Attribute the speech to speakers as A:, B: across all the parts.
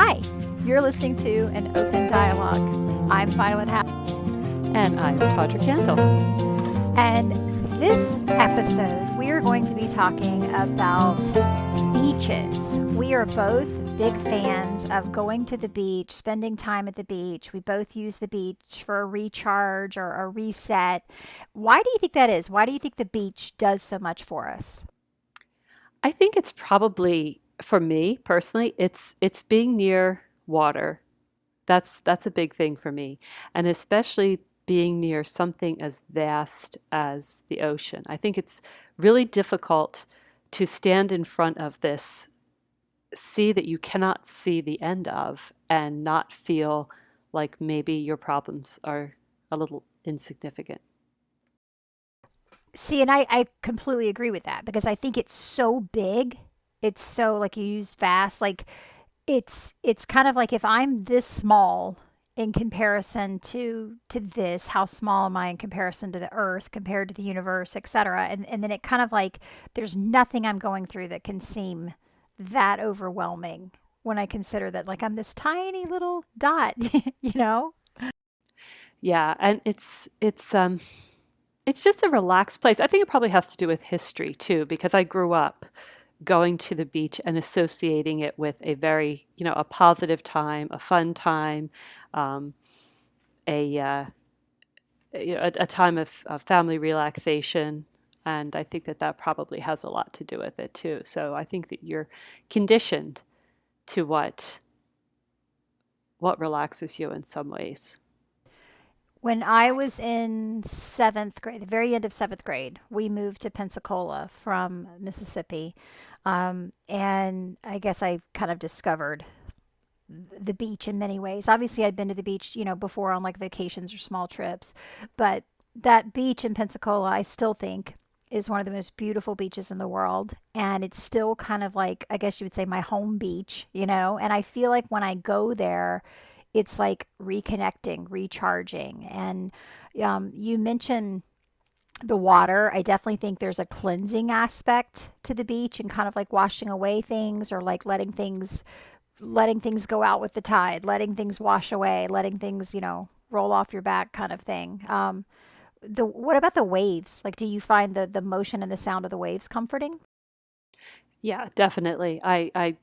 A: Hi, you're listening to an open dialogue. I'm Violet Happ.
B: And I'm Tawdra Kandle.
A: And this episode, we are going to be talking about beaches. We are both big fans of going to the beach, spending time at the beach. We both use the beach for a recharge or a reset. Why do you think that is? Why do you think the beach does so much for us?
B: I think it's probably for me personally, it's it's being near water. That's that's a big thing for me. And especially being near something as vast as the ocean. I think it's really difficult to stand in front of this sea that you cannot see the end of and not feel like maybe your problems are a little insignificant.
A: See, and I, I completely agree with that because I think it's so big. It's so like you use vast, like it's it's kind of like if I'm this small in comparison to to this, how small am I in comparison to the earth, compared to the universe, etc. And and then it kind of like there's nothing I'm going through that can seem that overwhelming when I consider that like I'm this tiny little dot, you know?
B: Yeah, and it's it's um it's just a relaxed place. I think it probably has to do with history too because I grew up going to the beach and associating it with a very, you know, a positive time, a fun time, um, a, uh, a, time of, of family relaxation, and I think that that probably has a lot to do with it too. So I think that you're conditioned to what what relaxes you in some ways.
A: When I was in seventh grade, the very end of seventh grade, we moved to Pensacola from Mississippi. Um, and I guess I kind of discovered the beach in many ways. Obviously, I'd been to the beach, you know, before on like vacations or small trips, but that beach in Pensacola, I still think is one of the most beautiful beaches in the world. And it's still kind of like, I guess you would say, my home beach, you know? And I feel like when I go there, it's like reconnecting, recharging. And um, you mentioned the water. I definitely think there's a cleansing aspect to the beach and kind of like washing away things or like letting things letting things go out with the tide, letting things wash away, letting things, you know, roll off your back kind of thing. Um, the what about the waves? Like, do you find the the motion and the sound of the waves comforting?
B: Yeah, definitely. I, I,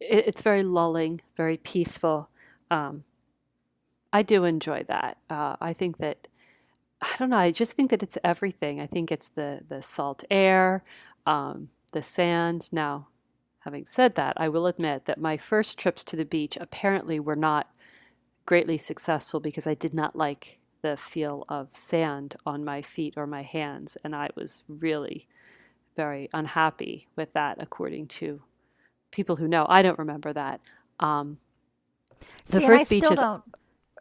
B: it, it's very lulling, very peaceful. Um, I do enjoy that. Uh, I think that, I don't know. I just think that it's everything. I think it's the the salt air, um, the sand. Now, having said that, I will admit that my first trips to the beach apparently were not greatly successful because I did not like the feel of sand on my feet or my hands. And I was really very unhappy with that, according to people who know. I don't remember that. Um,
A: the See, first beach is. Don't...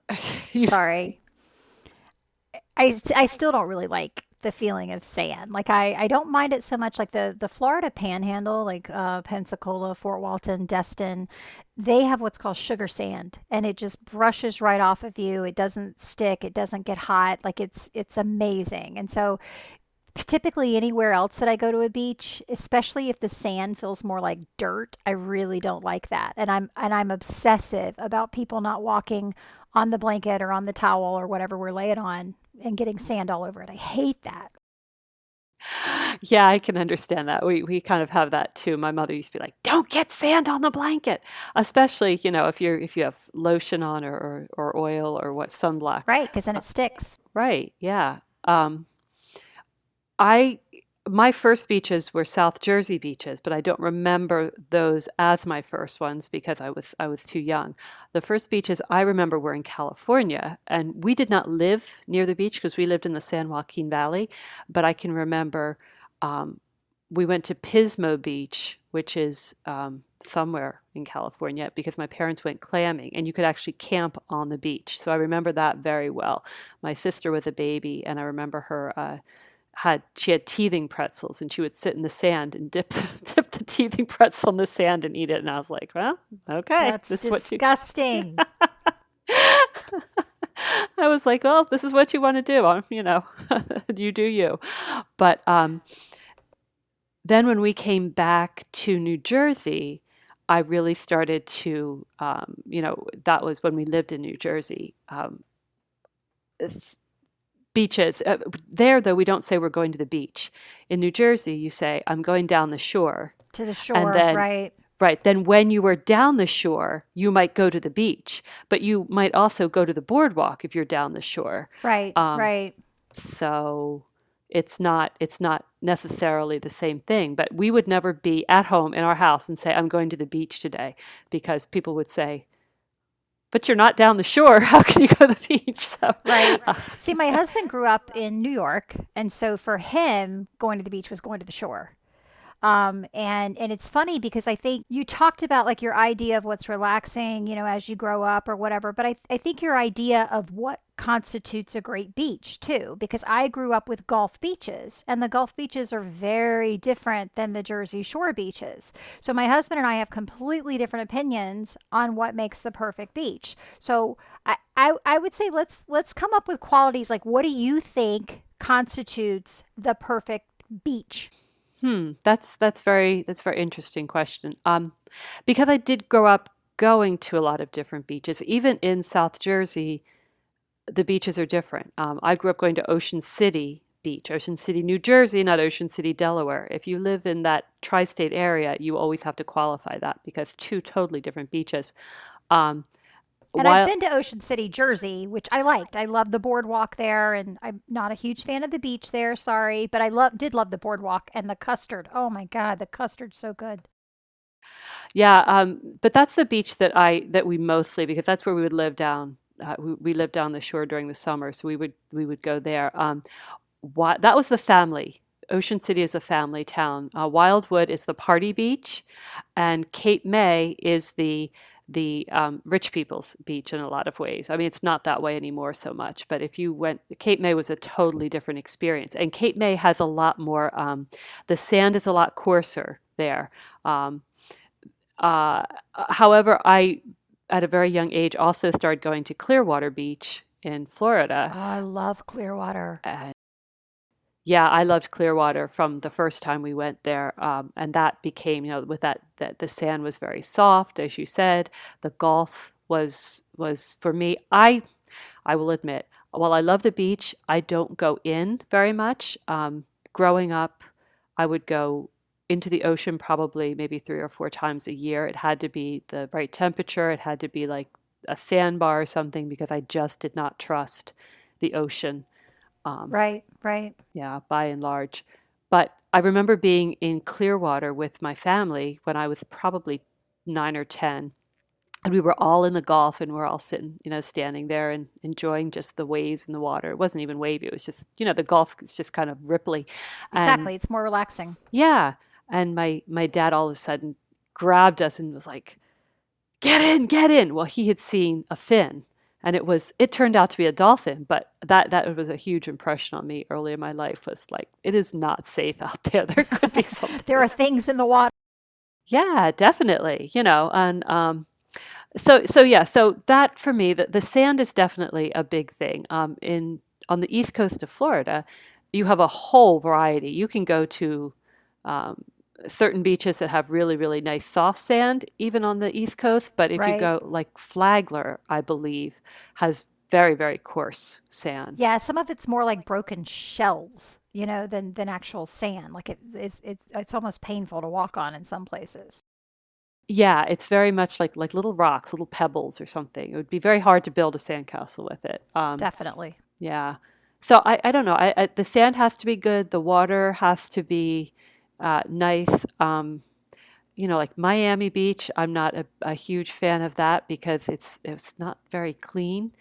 A: sorry. I, I still don't really like the feeling of sand. Like I, I don't mind it so much. Like the the Florida Panhandle, like uh, Pensacola, Fort Walton, Destin, they have what's called sugar sand, and it just brushes right off of you. It doesn't stick. It doesn't get hot. Like it's it's amazing. And so typically anywhere else that I go to a beach, especially if the sand feels more like dirt, I really don't like that. And I'm and I'm obsessive about people not walking on the blanket or on the towel or whatever we're laying on and getting sand all over it. I hate that.
B: Yeah, I can understand that. We we kind of have that too. My mother used to be like, "Don't get sand on the blanket," especially you know if you're if you have lotion on or or, or oil or what sunblock.
A: Right, because then it sticks.
B: Right. Yeah. Um, I my first beaches were South Jersey beaches, but I don't remember those as my first ones because I was I was too young. The first beaches I remember were in California, and we did not live near the beach because we lived in the San Joaquin Valley. But I can remember um, we went to Pismo Beach, which is um, somewhere in California, because my parents went clamming, and you could actually camp on the beach. So I remember that very well. My sister was a baby, and I remember her. Uh, had she had teething pretzels and she would sit in the sand and dip dip the teething pretzel in the sand and eat it and I was like, well, okay,
A: that's this disgusting.
B: I was like, well, this is what you want to do. I'm, you know, you do you. But um, then when we came back to New Jersey, I really started to, um, you know, that was when we lived in New Jersey. Um, beaches. Uh, there, though, we don't say we're going to the beach. In New Jersey, you say, I'm going down the shore.
A: To the shore, and then, right.
B: Right. Then when you were down the shore, you might go to the beach, but you might also go to the boardwalk if you're down the shore.
A: Right. Um, right.
B: So it's not it's not necessarily the same thing but we would never be at home in our house and say i'm going to the beach today because people would say but you're not down the shore. How can you go to the beach?
A: So, right. Uh, See, my husband grew up in New York, and so for him, going to the beach was going to the shore. Um, and and it's funny because I think you talked about like your idea of what's relaxing, you know, as you grow up or whatever. But I, I think your idea of what constitutes a great beach too, because I grew up with Gulf beaches, and the Gulf beaches are very different than the Jersey Shore beaches. So my husband and I have completely different opinions on what makes the perfect beach. So I, I, I would say let's let's come up with qualities like what do you think constitutes the perfect beach?
B: Hmm, that's that's very that's very interesting question. Um, because I did grow up going to a lot of different beaches, even in South Jersey, the beaches are different. Um, I grew up going to Ocean City Beach, Ocean City, New Jersey, not Ocean City, Delaware. If you live in that tri-state area, you always have to qualify that because two totally different beaches. Um,
A: and While, I've been to Ocean City, Jersey, which I liked. I love the boardwalk there, and I'm not a huge fan of the beach there. Sorry, but I love did love the boardwalk and the custard. Oh my god, the custard's so good.
B: Yeah, um, but that's the beach that I that we mostly because that's where we would live down. Uh, we, we lived down the shore during the summer, so we would we would go there. Um, why, that was the family Ocean City is a family town. Uh, Wildwood is the party beach, and Cape May is the the um, rich people's beach in a lot of ways. I mean, it's not that way anymore so much, but if you went, Cape May was a totally different experience. And Cape May has a lot more, um, the sand is a lot coarser there. Um, uh, however, I, at a very young age, also started going to Clearwater Beach in Florida.
A: Oh, I love Clearwater.
B: And yeah, I loved Clearwater from the first time we went there, um, and that became, you know, with that, that the sand was very soft, as you said. The Gulf was was for me. I I will admit, while I love the beach, I don't go in very much. Um, growing up, I would go into the ocean probably maybe three or four times a year. It had to be the right temperature. It had to be like a sandbar or something because I just did not trust the ocean.
A: Um, right, right.
B: Yeah, by and large. But I remember being in Clearwater with my family when I was probably nine or 10. And we were all in the Gulf and we're all sitting, you know, standing there and enjoying just the waves and the water. It wasn't even wavy. It was just, you know, the Gulf is just kind of ripply.
A: Exactly. And, it's more relaxing.
B: Yeah. And my, my dad all of a sudden grabbed us and was like, get in, get in. Well, he had seen a fin and it was it turned out to be a dolphin but that that was a huge impression on me early in my life was like it is not safe out there. There could be something
A: there are things in the water.
B: Yeah definitely you know and um so so yeah so that for me the, the sand is definitely a big thing. Um in on the east coast of florida you have a whole variety. You can go to um, certain beaches that have really really nice soft sand even on the east coast but if right. you go like flagler i believe has very very coarse sand.
A: Yeah some of it's more like broken shells you know than than actual sand. Like it is it's, it's almost painful to walk on in some places.
B: Yeah it's very much like like little rocks little pebbles or something. It would be very hard to build a sandcastle with it
A: um, definitely.
B: yeah. So i, I don't know. I, I, the sand has to be good. The water has to be uh, nice. Um, you know, like Miami Beach, I'm not a, a, huge fan of that because it's it's not very clean,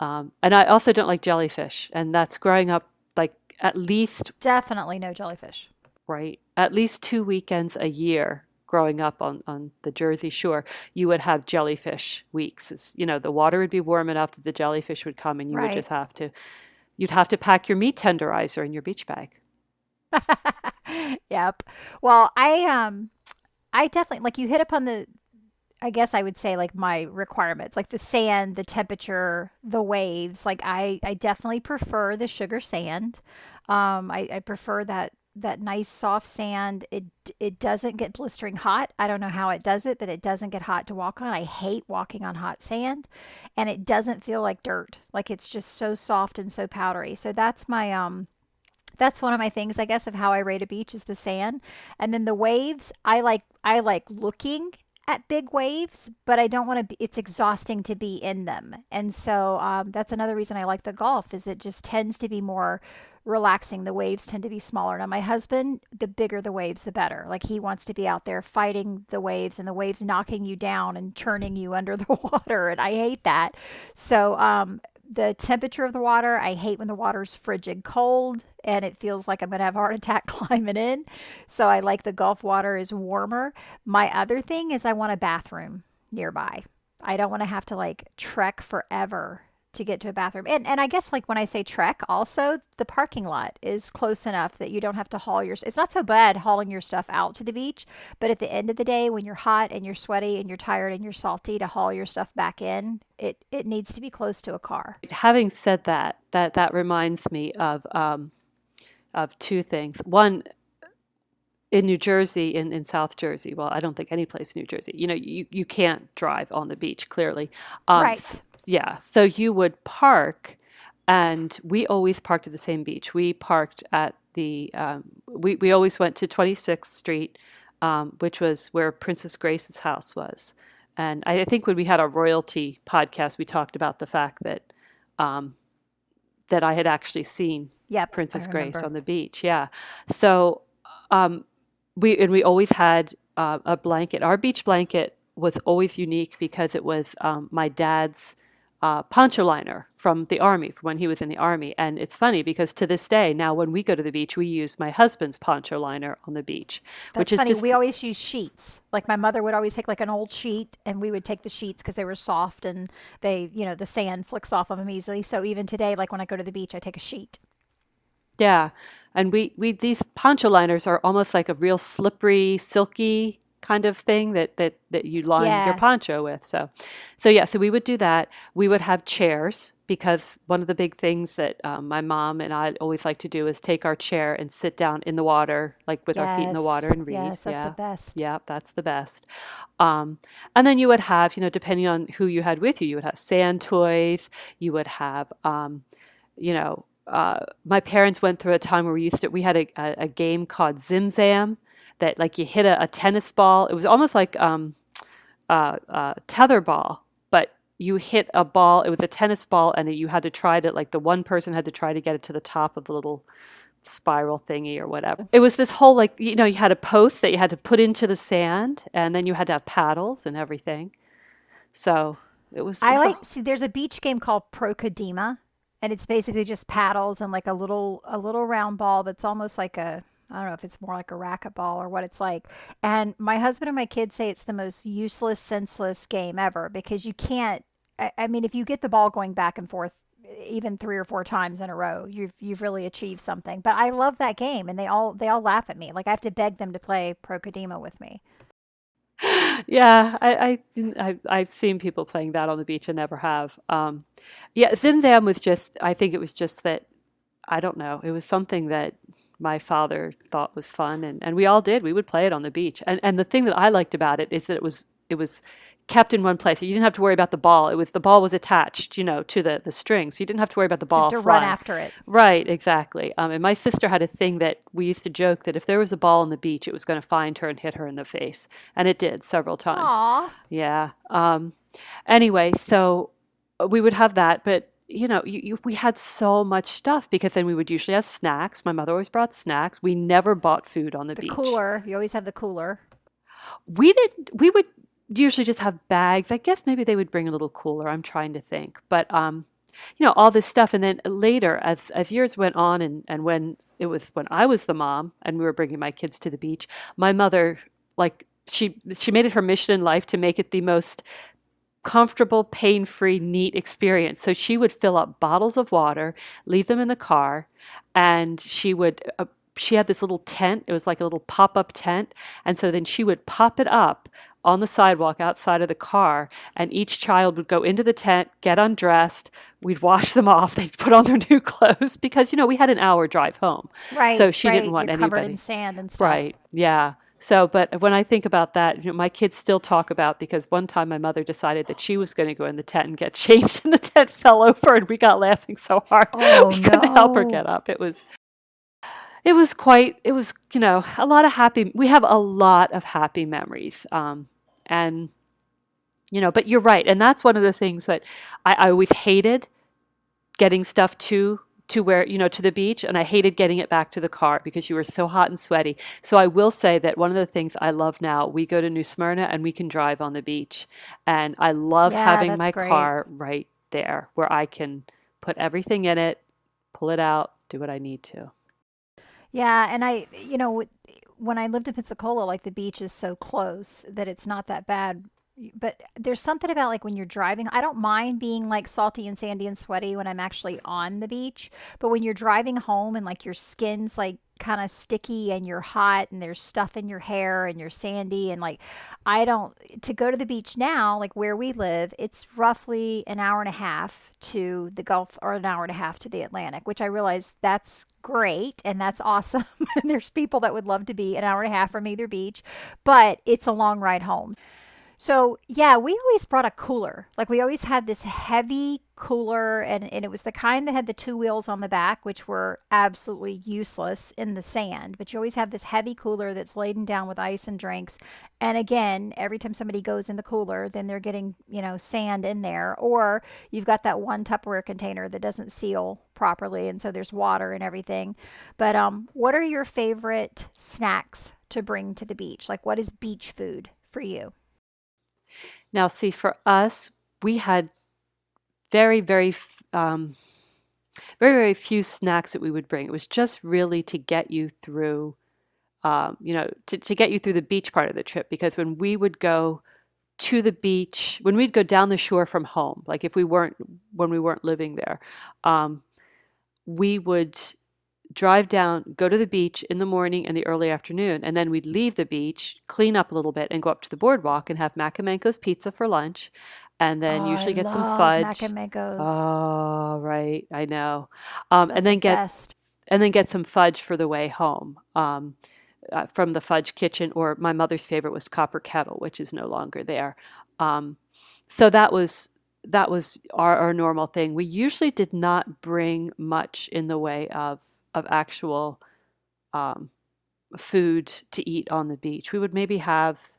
B: um, and I also don't like jellyfish. And that's growing up like at least
A: definitely no jellyfish.
B: Right, at least two weekends a year. Growing up on, on the Jersey Shore, you would have jellyfish weeks. It's, you know, the water would be warm enough that the jellyfish would come, and you right. would just have to, you'd have to pack your meat tenderizer in your beach bag.
A: yep. Well, I um I definitely like you hit upon the I guess I would say like my requirements, like the sand, the temperature, the waves. Like I I definitely prefer the sugar sand. Um I, I prefer that that nice soft sand. It it doesn't get blistering hot. I don't know how it does it, but it doesn't get hot to walk on. I hate walking on hot sand, and it doesn't feel like dirt. Like it's just so soft and so powdery. So that's my um that's one of my things i guess of how i rate a beach is the sand. And then the waves i like i like looking at big waves but i don't want to be it's exhausting to be in them. And so um, that's another reason i like the Gulf is it just tends to be more relaxing. The waves tend to be smaller. Now my husband the bigger the waves the better. Like he wants to be out there fighting the waves and the waves knocking you down and churning you under the water and i hate that. So um, the temperature of the water. I hate when the water's frigid cold and it feels like I'm going to have a heart attack climbing in. So I like the Gulf water is warmer. My other thing is I want a bathroom nearby. I don't want to have to like trek forever to get to a bathroom. And and I guess like when I say trek, also the parking lot is close enough that you don't have to haul your. It's not so bad hauling your stuff out to the beach, but at the end of the day, when you're hot and you're sweaty and you're tired and you're salty, to haul your stuff back in, it it needs to be close to a car.
B: Having said that, that that reminds me of um, of two things. One, in New Jersey, in, in South Jersey, well, I don't think any place in New Jersey, you know, you, you can't drive on the beach, clearly.
A: Um, right.
B: Yeah. So you would park, and we always parked at the same beach. We parked at the, um, we, we always went to 26th Street, um, which was where Princess Grace's house was. And I think when we had our royalty podcast, we talked about the fact that um, that I had actually seen
A: yep,
B: Princess Grace on the beach. Yeah. So um, we and we always had uh, a blanket. Our beach blanket was always unique because it was um, my dad's uh, poncho liner from the army, from when he was in the army. And it's funny because to this day, now when we go to the beach, we use my husband's poncho liner on the beach,
A: That's
B: which is
A: funny.
B: just
A: we always use sheets. Like my mother would always take like an old sheet, and we would take the sheets because they were soft and they, you know, the sand flicks off of them easily. So even today, like when I go to the beach, I take a sheet.
B: Yeah. And we, we these poncho liners are almost like a real slippery, silky kind of thing that that that you line yeah. your poncho with. So so yeah, so we would do that. We would have chairs because one of the big things that um, my mom and I always like to do is take our chair and sit down in the water, like with yes. our feet in the water and read.
A: Yes, that's
B: yeah.
A: the best.
B: Yeah, that's the best. Um, and then you would have, you know, depending on who you had with you, you would have sand toys. You would have, um, you know, uh, my parents went through a time where we used to we had a, a, a game called Zim Zam that like you hit a, a tennis ball. It was almost like um, uh, uh, tether ball, but you hit a ball. It was a tennis ball, and you had to try to like the one person had to try to get it to the top of the little spiral thingy or whatever. It was this whole like you know you had a post that you had to put into the sand, and then you had to have paddles and everything. So it was.
A: I
B: it was
A: like a, see. There's a beach game called Pro Kadima and it's basically just paddles and like a little a little round ball that's almost like a I don't know if it's more like a racquetball or what it's like. And my husband and my kids say it's the most useless, senseless game ever because you can't. I, I mean, if you get the ball going back and forth even three or four times in a row, you've you've really achieved something. But I love that game, and they all they all laugh at me. Like I have to beg them to play Pro Kadima with me
B: yeah, I, I, I, have seen people playing that on the beach and never have. Um, yeah, Zim Zam was just, I think it was just that, I don't know, it was something that my father thought was fun and, and we all did. We would play it on the beach. And, and the thing that I liked about it is that it was, it was kept in one place. You didn't have to worry about the ball. It was the ball was attached, you know, to the the string, so you didn't have to worry about the ball.
A: to
B: flying.
A: run after it.
B: Right, exactly. Um, and my sister had a thing that we used to joke that if there was a ball on the beach, it was going to find her and hit her in the face, and it did several times.
A: Aww.
B: Yeah. Um, anyway, so we would have that, but you know, you, you, we had so much stuff because then we would usually have snacks. My mother always brought snacks. We never bought food on the, beach.
A: the
B: beach.
A: cooler. You always have the cooler.
B: We did. We would usually just have bags. I guess maybe they would bring a little cooler. I'm trying to think. But um, you know, all this stuff. And then later, as as years went on, and and when it was when I was the mom and we were bringing my kids to the beach, my mother like she she made it her mission in life to make it the most comfortable, pain-free, neat experience. So she would fill up bottles of water, leave them in the car, and she would uh, she had this little tent. It was like a little pop up tent. And so then she would pop it up on the sidewalk outside of the car, and each child would go into the tent, get undressed. We'd wash them off. They'd put on their new clothes because you know we had an hour drive home,
A: Right.
B: so she
A: right.
B: didn't want
A: You're
B: anybody.
A: covered in sand and stuff.
B: Right. Yeah. So, but when I think about that, you know, my kids still talk about because one time my mother decided that she was going to go in the tent and get changed, and the tent fell over, and we got laughing so hard
A: Oh,
B: we couldn't help her get up. It was, it was quite. It was you know a lot of happy. We have a lot of happy memories, um, and you know. But you're right, and that's one of the things that I, I always hated getting stuff to to where you know to the beach and i hated getting it back to the car because you were so hot and sweaty so i will say that one of the things i love now we go to new smyrna and we can drive on the beach and i love
A: Yeah,
B: having my
A: great.
B: car right there where i can put everything in it pull it out do what i need to
A: Yeah, and I, you know, when I lived in Pensacola, like the beach is so close that it's not that bad. But there's something about like when you're driving, I don't mind being like salty and sandy and sweaty when I'm actually on the beach. But when you're driving home and like your skin's like kind of sticky and you're hot and there's stuff in your hair and you're sandy and like I don't to go to the beach now, like where we live, it's roughly an hour and a half to the Gulf or an hour and a half to the Atlantic, which I realize that's great and that's awesome. and there's people that would love to be an hour and a half from either beach, but it's a long ride home. So, yeah, we always brought a cooler. Like, we always had this heavy cooler, and, and it was the kind that had the two wheels on the back, which were absolutely useless in the sand. But you always have this heavy cooler that's laden down with ice and drinks. And again, every time somebody goes in the cooler, then they're getting, you know, sand in there. Or you've got that one Tupperware container that doesn't seal properly, and so there's water and everything. But um, what are your favorite snacks to bring to the beach? Like, what is beach food for you?
B: Now, see, for us, we had very, very, um, very, very few snacks that we would bring. It was just really to get you through, um, you know, to, to get you through the beach part of the trip. Because when we would go to the beach, when we'd go down the shore from home, like if we weren't, when we weren't living there, um, we would drive down, go to the beach in the morning and the early afternoon, and then we'd leave the beach, clean up a little bit, and go up to the boardwalk and have Mack and Manco's pizza for lunch, and then
A: Oh,
B: usually
A: I
B: get some fudge.
A: Macamegos.
B: Oh, right, I know. Um, and then
A: the
B: get
A: best.
B: and then get some fudge for the way home um, uh, from the fudge kitchen. Or my mother's favorite was Copper Kettle, which is no longer there. Um, so that was that was our, our normal thing. We usually did not bring much in the way of of actual um, food to eat on the beach. We would maybe have.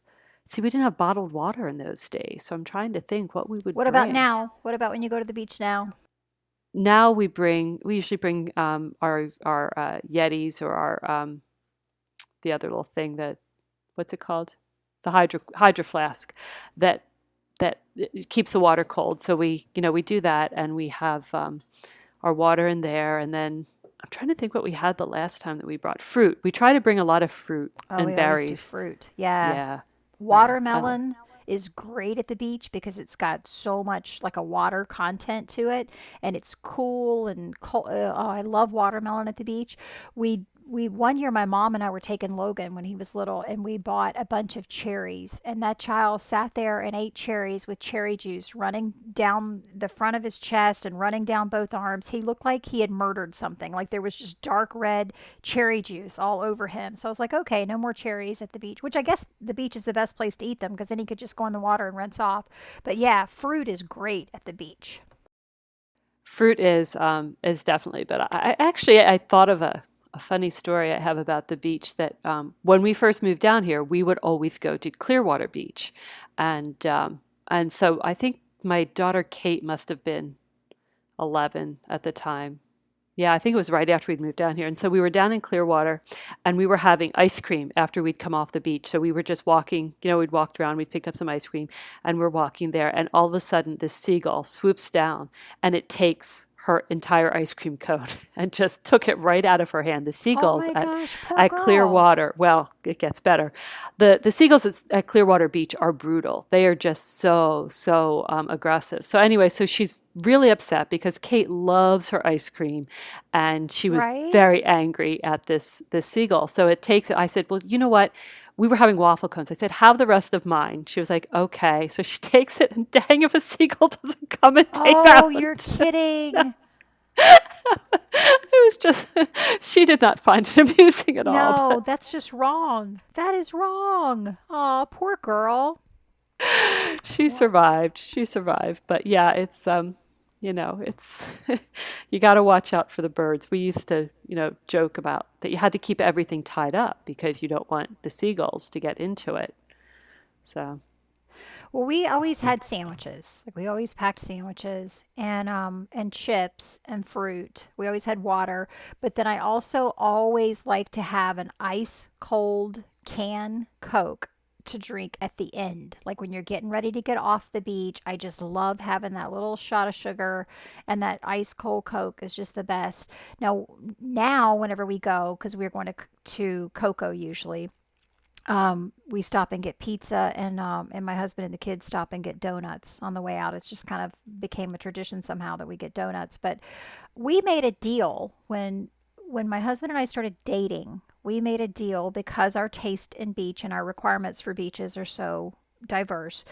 B: See, we didn't have bottled water in those days, so I'm trying to think what we would.
A: What about now? What about when you go to the beach now?
B: now we bring we usually bring um, our our uh, yetis or our um, the other little thing that what's it called the hydro hydro flask that that keeps the water cold so we you know we do that and we have um, our water in there and then i'm trying to think what we had the last time that we brought fruit we try to bring a lot of fruit
A: Oh,
B: and
A: we always do
B: berries
A: fruit. Yeah.
B: yeah
A: Watermelon is great at the beach because it's got so much like a water content to it and it's cool and cold. Uh, oh, I love watermelon at the beach. We we one year my mom and I were taking Logan when he was little and we bought a bunch of cherries and that child sat there and ate cherries with cherry juice running down the front of his chest and running down both arms. He looked like he had murdered something. Like there was just dark red cherry juice all over him. So I was like, okay, no more cherries at the beach, which I guess the beach is the best place to eat them because then he could just go in the water and rinse off. But yeah, fruit is great at the beach.
B: Fruit is um, is definitely, but I, actually I thought of a, a funny story I have about the beach that um, when we first moved down here, we would always go to Clearwater Beach, and um, and so I think my daughter Kate must have been eleven at the time. Yeah, I think it was right after we'd moved down here, and so we were down in Clearwater, and we were having ice cream after we'd come off the beach. So we were just walking, you know, we'd walked around, we'd picked up some ice cream, and we're walking there, and all of a sudden this seagull swoops down and it takes her entire ice cream cone and just took it right out of her hand. The seagulls
A: oh
B: at,
A: gosh,
B: at. Clearwater, well, it gets better. The the seagulls at, at Clearwater Beach are brutal. They are just so so um, aggressive. So anyway, so she's really upset because Kate loves her ice cream, and she was
A: Right?
B: very angry at this this seagull. So it takes. I said, well, you know what? We were having waffle cones. I said, have the rest of mine. She was like, okay. So she takes it, and dang, if a seagull doesn't come and take that
A: Oh, you're kidding.
B: It was just, she did not find it amusing at all.
A: No, that's just wrong. That is wrong. Oh, poor girl.
B: She survived. She survived. But yeah, it's, um, you know, it's, you got to watch out for the birds. We used to, you know, joke about that you had to keep everything tied up because you don't want the seagulls to get into it. So,
A: Well, we always had sandwiches. Like we always packed sandwiches and um and chips and fruit. We always had water, but then I also always like to have an ice cold can Coke to drink at the end. Like when you're getting ready to get off the beach, I just love having that little shot of sugar and that ice cold Coke is just the best. Now, now whenever we go, because we're going to to Cocoa usually, um, we stop and get pizza, and um, and my husband and the kids stop and get donuts on the way out. It's just kind of became a tradition somehow that we get donuts. But we made a deal when when my husband and I started dating. We made a deal because our taste in beach and our requirements for beaches are so diverse.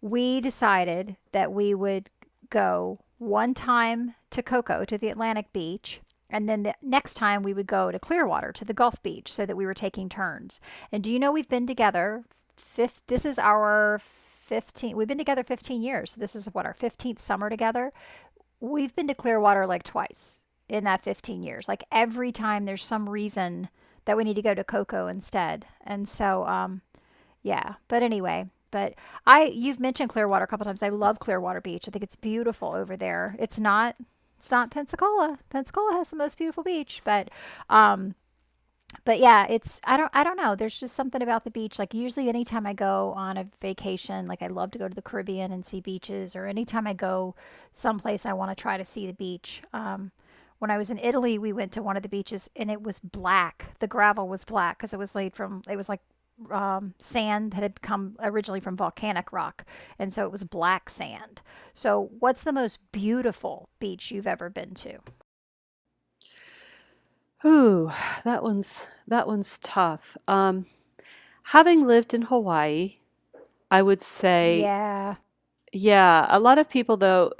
A: We decided that we would go one time to Cocoa to the Atlantic beach and then the next time we would go to Clearwater to the Gulf Beach so that we were taking turns. And do you know we've been together fifth this is our 15 we've been together 15 years. So this is what our 15th summer together. We've been to Clearwater like twice in that 15 years. Like every time there's some reason that we need to go to Cocoa instead. And so um yeah, but anyway, but I you've mentioned Clearwater a couple times. I love Clearwater Beach. I think it's beautiful over there. It's not it's not Pensacola. Pensacola has the most beautiful beach, but um but yeah, it's I don't I don't know. There's just something about the beach. Like usually anytime I go on a vacation, like I love to go to the Caribbean and see beaches or anytime I go someplace I want to try to see the beach. Um when I was in Italy, we went to one of the beaches and it was black. The gravel was black because it was laid from it was like um, sand that had come originally from volcanic rock, and so it was black sand. So, what's the most beautiful beach you've ever been to?
B: ooh, that one's, that one's tough. Um, having lived in Hawaii, I would say,
A: Yeah,
B: yeah, a lot of people though,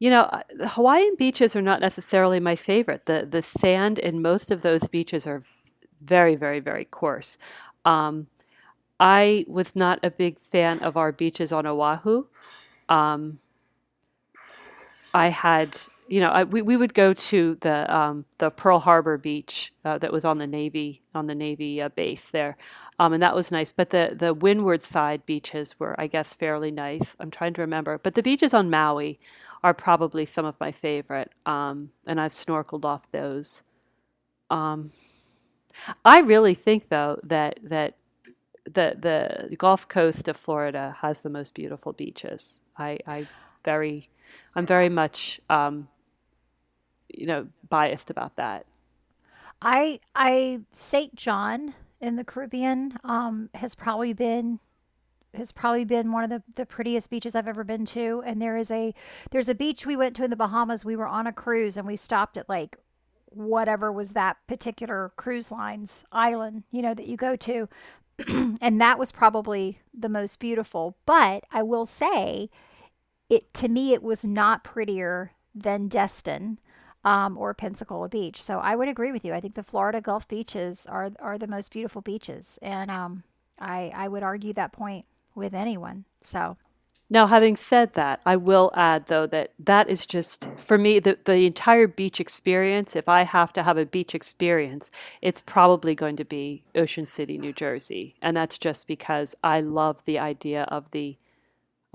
B: You know, uh, Hawaiian beaches are not necessarily my favorite. The the sand in most of those beaches are very, very, very coarse. Um, I was not a big fan of our beaches on Oahu. Um, I had, you know, I, we, we would go to the um, the Pearl Harbor beach uh, that was on the Navy on the Navy uh, base there, um, and that was nice. But the the windward side beaches were, I guess, fairly nice. I'm trying to remember, but the beaches on Maui are probably some of my favorite, um, and I've snorkeled off those. Um, I really think though that that the the Gulf Coast of Florida has the most beautiful beaches. I I very I'm very much um, you know biased about that.
A: I I St. John in the Caribbean um, has probably been has probably been one of the, the prettiest beaches I've ever been to. And there is a there's a beach we went to in the Bahamas. We were on a cruise and we stopped at like whatever was that particular cruise line's island, you know, that you go to. and that was probably the most beautiful. But I will say it to me it was not prettier than Destin um, or Pensacola Beach. So I would agree with you. I think the Florida Gulf beaches are are the most beautiful beaches, and um, I I would argue that point with anyone. So
B: Now, having said that, I will add though that that is just for me the the entire beach experience. If I have to have a beach experience, it's probably going to be Ocean City, New Jersey, and that's just because I love the idea of the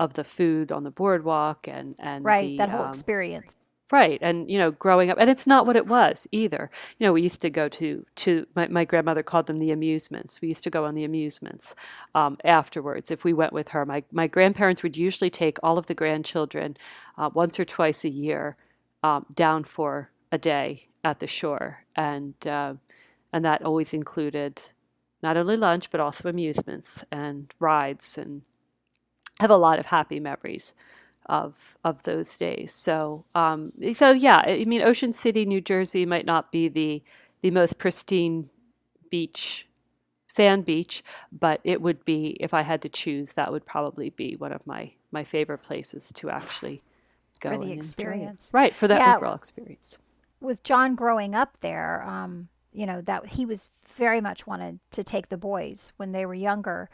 B: of the food on the boardwalk and and
A: right,
B: the
A: that whole
B: um,
A: experience.
B: Right. And, you know, growing up, and it's not what it was either. You know, we used to go to, to my, my grandmother called them the amusements. We used to go on the amusements um, afterwards if we went with her. My, my grandparents would usually take all of the grandchildren uh, once or twice a year um, down for a day at the shore. And, uh, and that always included not only lunch, but also amusements and rides and have a lot of happy memories of of those days. So um, so yeah, I mean, Ocean City, New Jersey might not be the the most pristine beach sand beach, but it would be if I had to choose, that would probably be one of my my favorite places to actually go
A: for the experience.
B: Right for that
A: Yeah.
B: overall experience.
A: With John growing up there, um, you know that he was very much wanted to take the boys when they were younger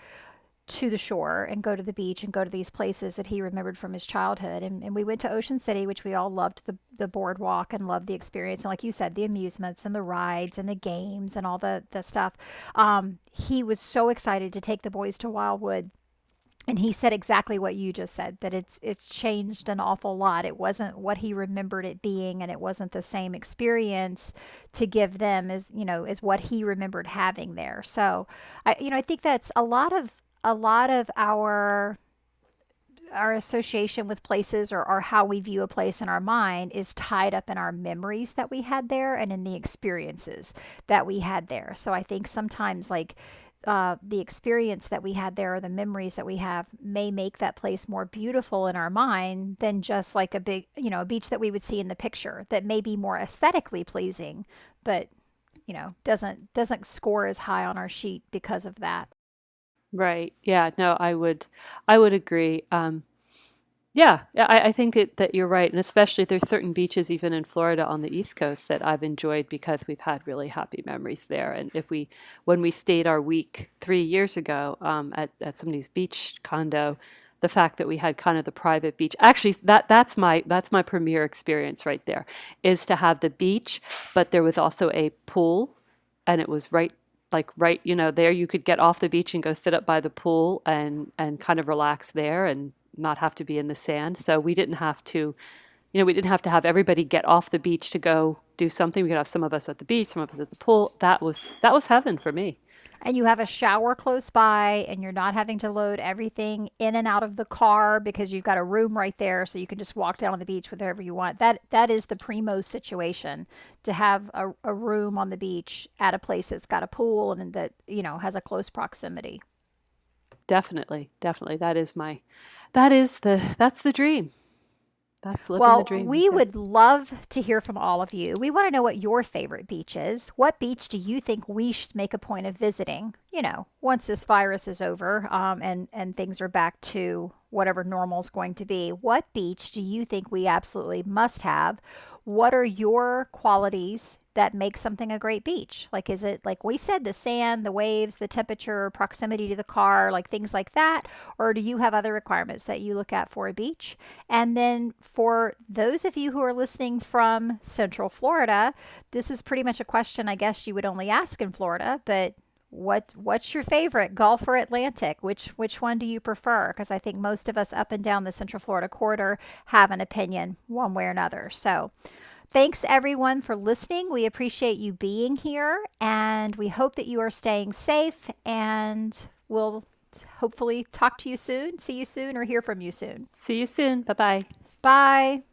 A: to the shore and go to the beach and go to these places that he remembered from his childhood. And, and we went to Ocean City, which we all loved the, the boardwalk and loved the experience. And like you said, the amusements and the rides and the games and all the, the stuff. Um, he was so excited to take the boys to Wildwood. And he said exactly what you just said that it's it's changed an awful lot. It wasn't what he remembered it being and it wasn't the same experience to give them as, you know, as what he remembered having there. So, I you know, I think that's a lot of a lot of our our association with places or, or how we view a place in our mind is tied up in our memories that we had there and in the experiences that we had there. So I think sometimes like uh, the experience that we had there or the memories that we have may make that place more beautiful in our mind than just like a big, you know, a beach that we would see in the picture that may be more aesthetically pleasing, but you know, doesn't doesn't score as high on our sheet because of that.
B: Right. Yeah. No, I would, I would agree. Um, yeah, yeah, I, I think it, that you're right, and especially there's certain beaches even in Florida on the East Coast that I've enjoyed because we've had really happy memories there. And if we, when we stayed our week three years ago um, at at somebody's beach condo, the fact that we had kind of the private beach, actually that that's my that's my premier experience right there, is to have the beach, but there was also a pool, and it was right like right you know there you could get off the beach and go sit up by the pool and and kind of relax there and not have to be in the sand. So we didn't have to you know we didn't have to have everybody get off the beach to go do something. We could have some of us at the beach some of us at the pool. That was that was heaven for me
A: and you have a shower close by and you're not having to load everything in and out of the car because you've got a room right there so you can just walk down on the beach wherever you want. That that is the primo situation to have a, a room on the beach at a place that's got a pool and that you know has a close proximity.
B: Definitely definitely. That is my that is the that's the dream that's living the
A: Well,
B: dream
A: we would love to hear from all of you. We want to know what your favorite beach is. What beach do you think we should make a point of visiting? You know, once this virus is over um, and and things are back to whatever normal is going to be. What beach do you think we absolutely must have? What are your qualities that makes something a great beach? Like, is it like we said, the sand, the waves, the temperature, proximity to the car, like things like that? Or do you have other requirements that you look at for a beach? And then for those of you who are listening from Central Florida, this is pretty much a question I guess you would only ask in Florida, but what what's your favorite Gulf or Atlantic? Which which one do you prefer? Because I think most of us up and down the Central Florida corridor have an opinion one way or another. So Thanks everyone for listening. We appreciate you being here and we hope that you are staying safe and we'll hopefully talk to you soon, see you soon, or hear from you soon.
B: see you soon bye bye
A: Bye.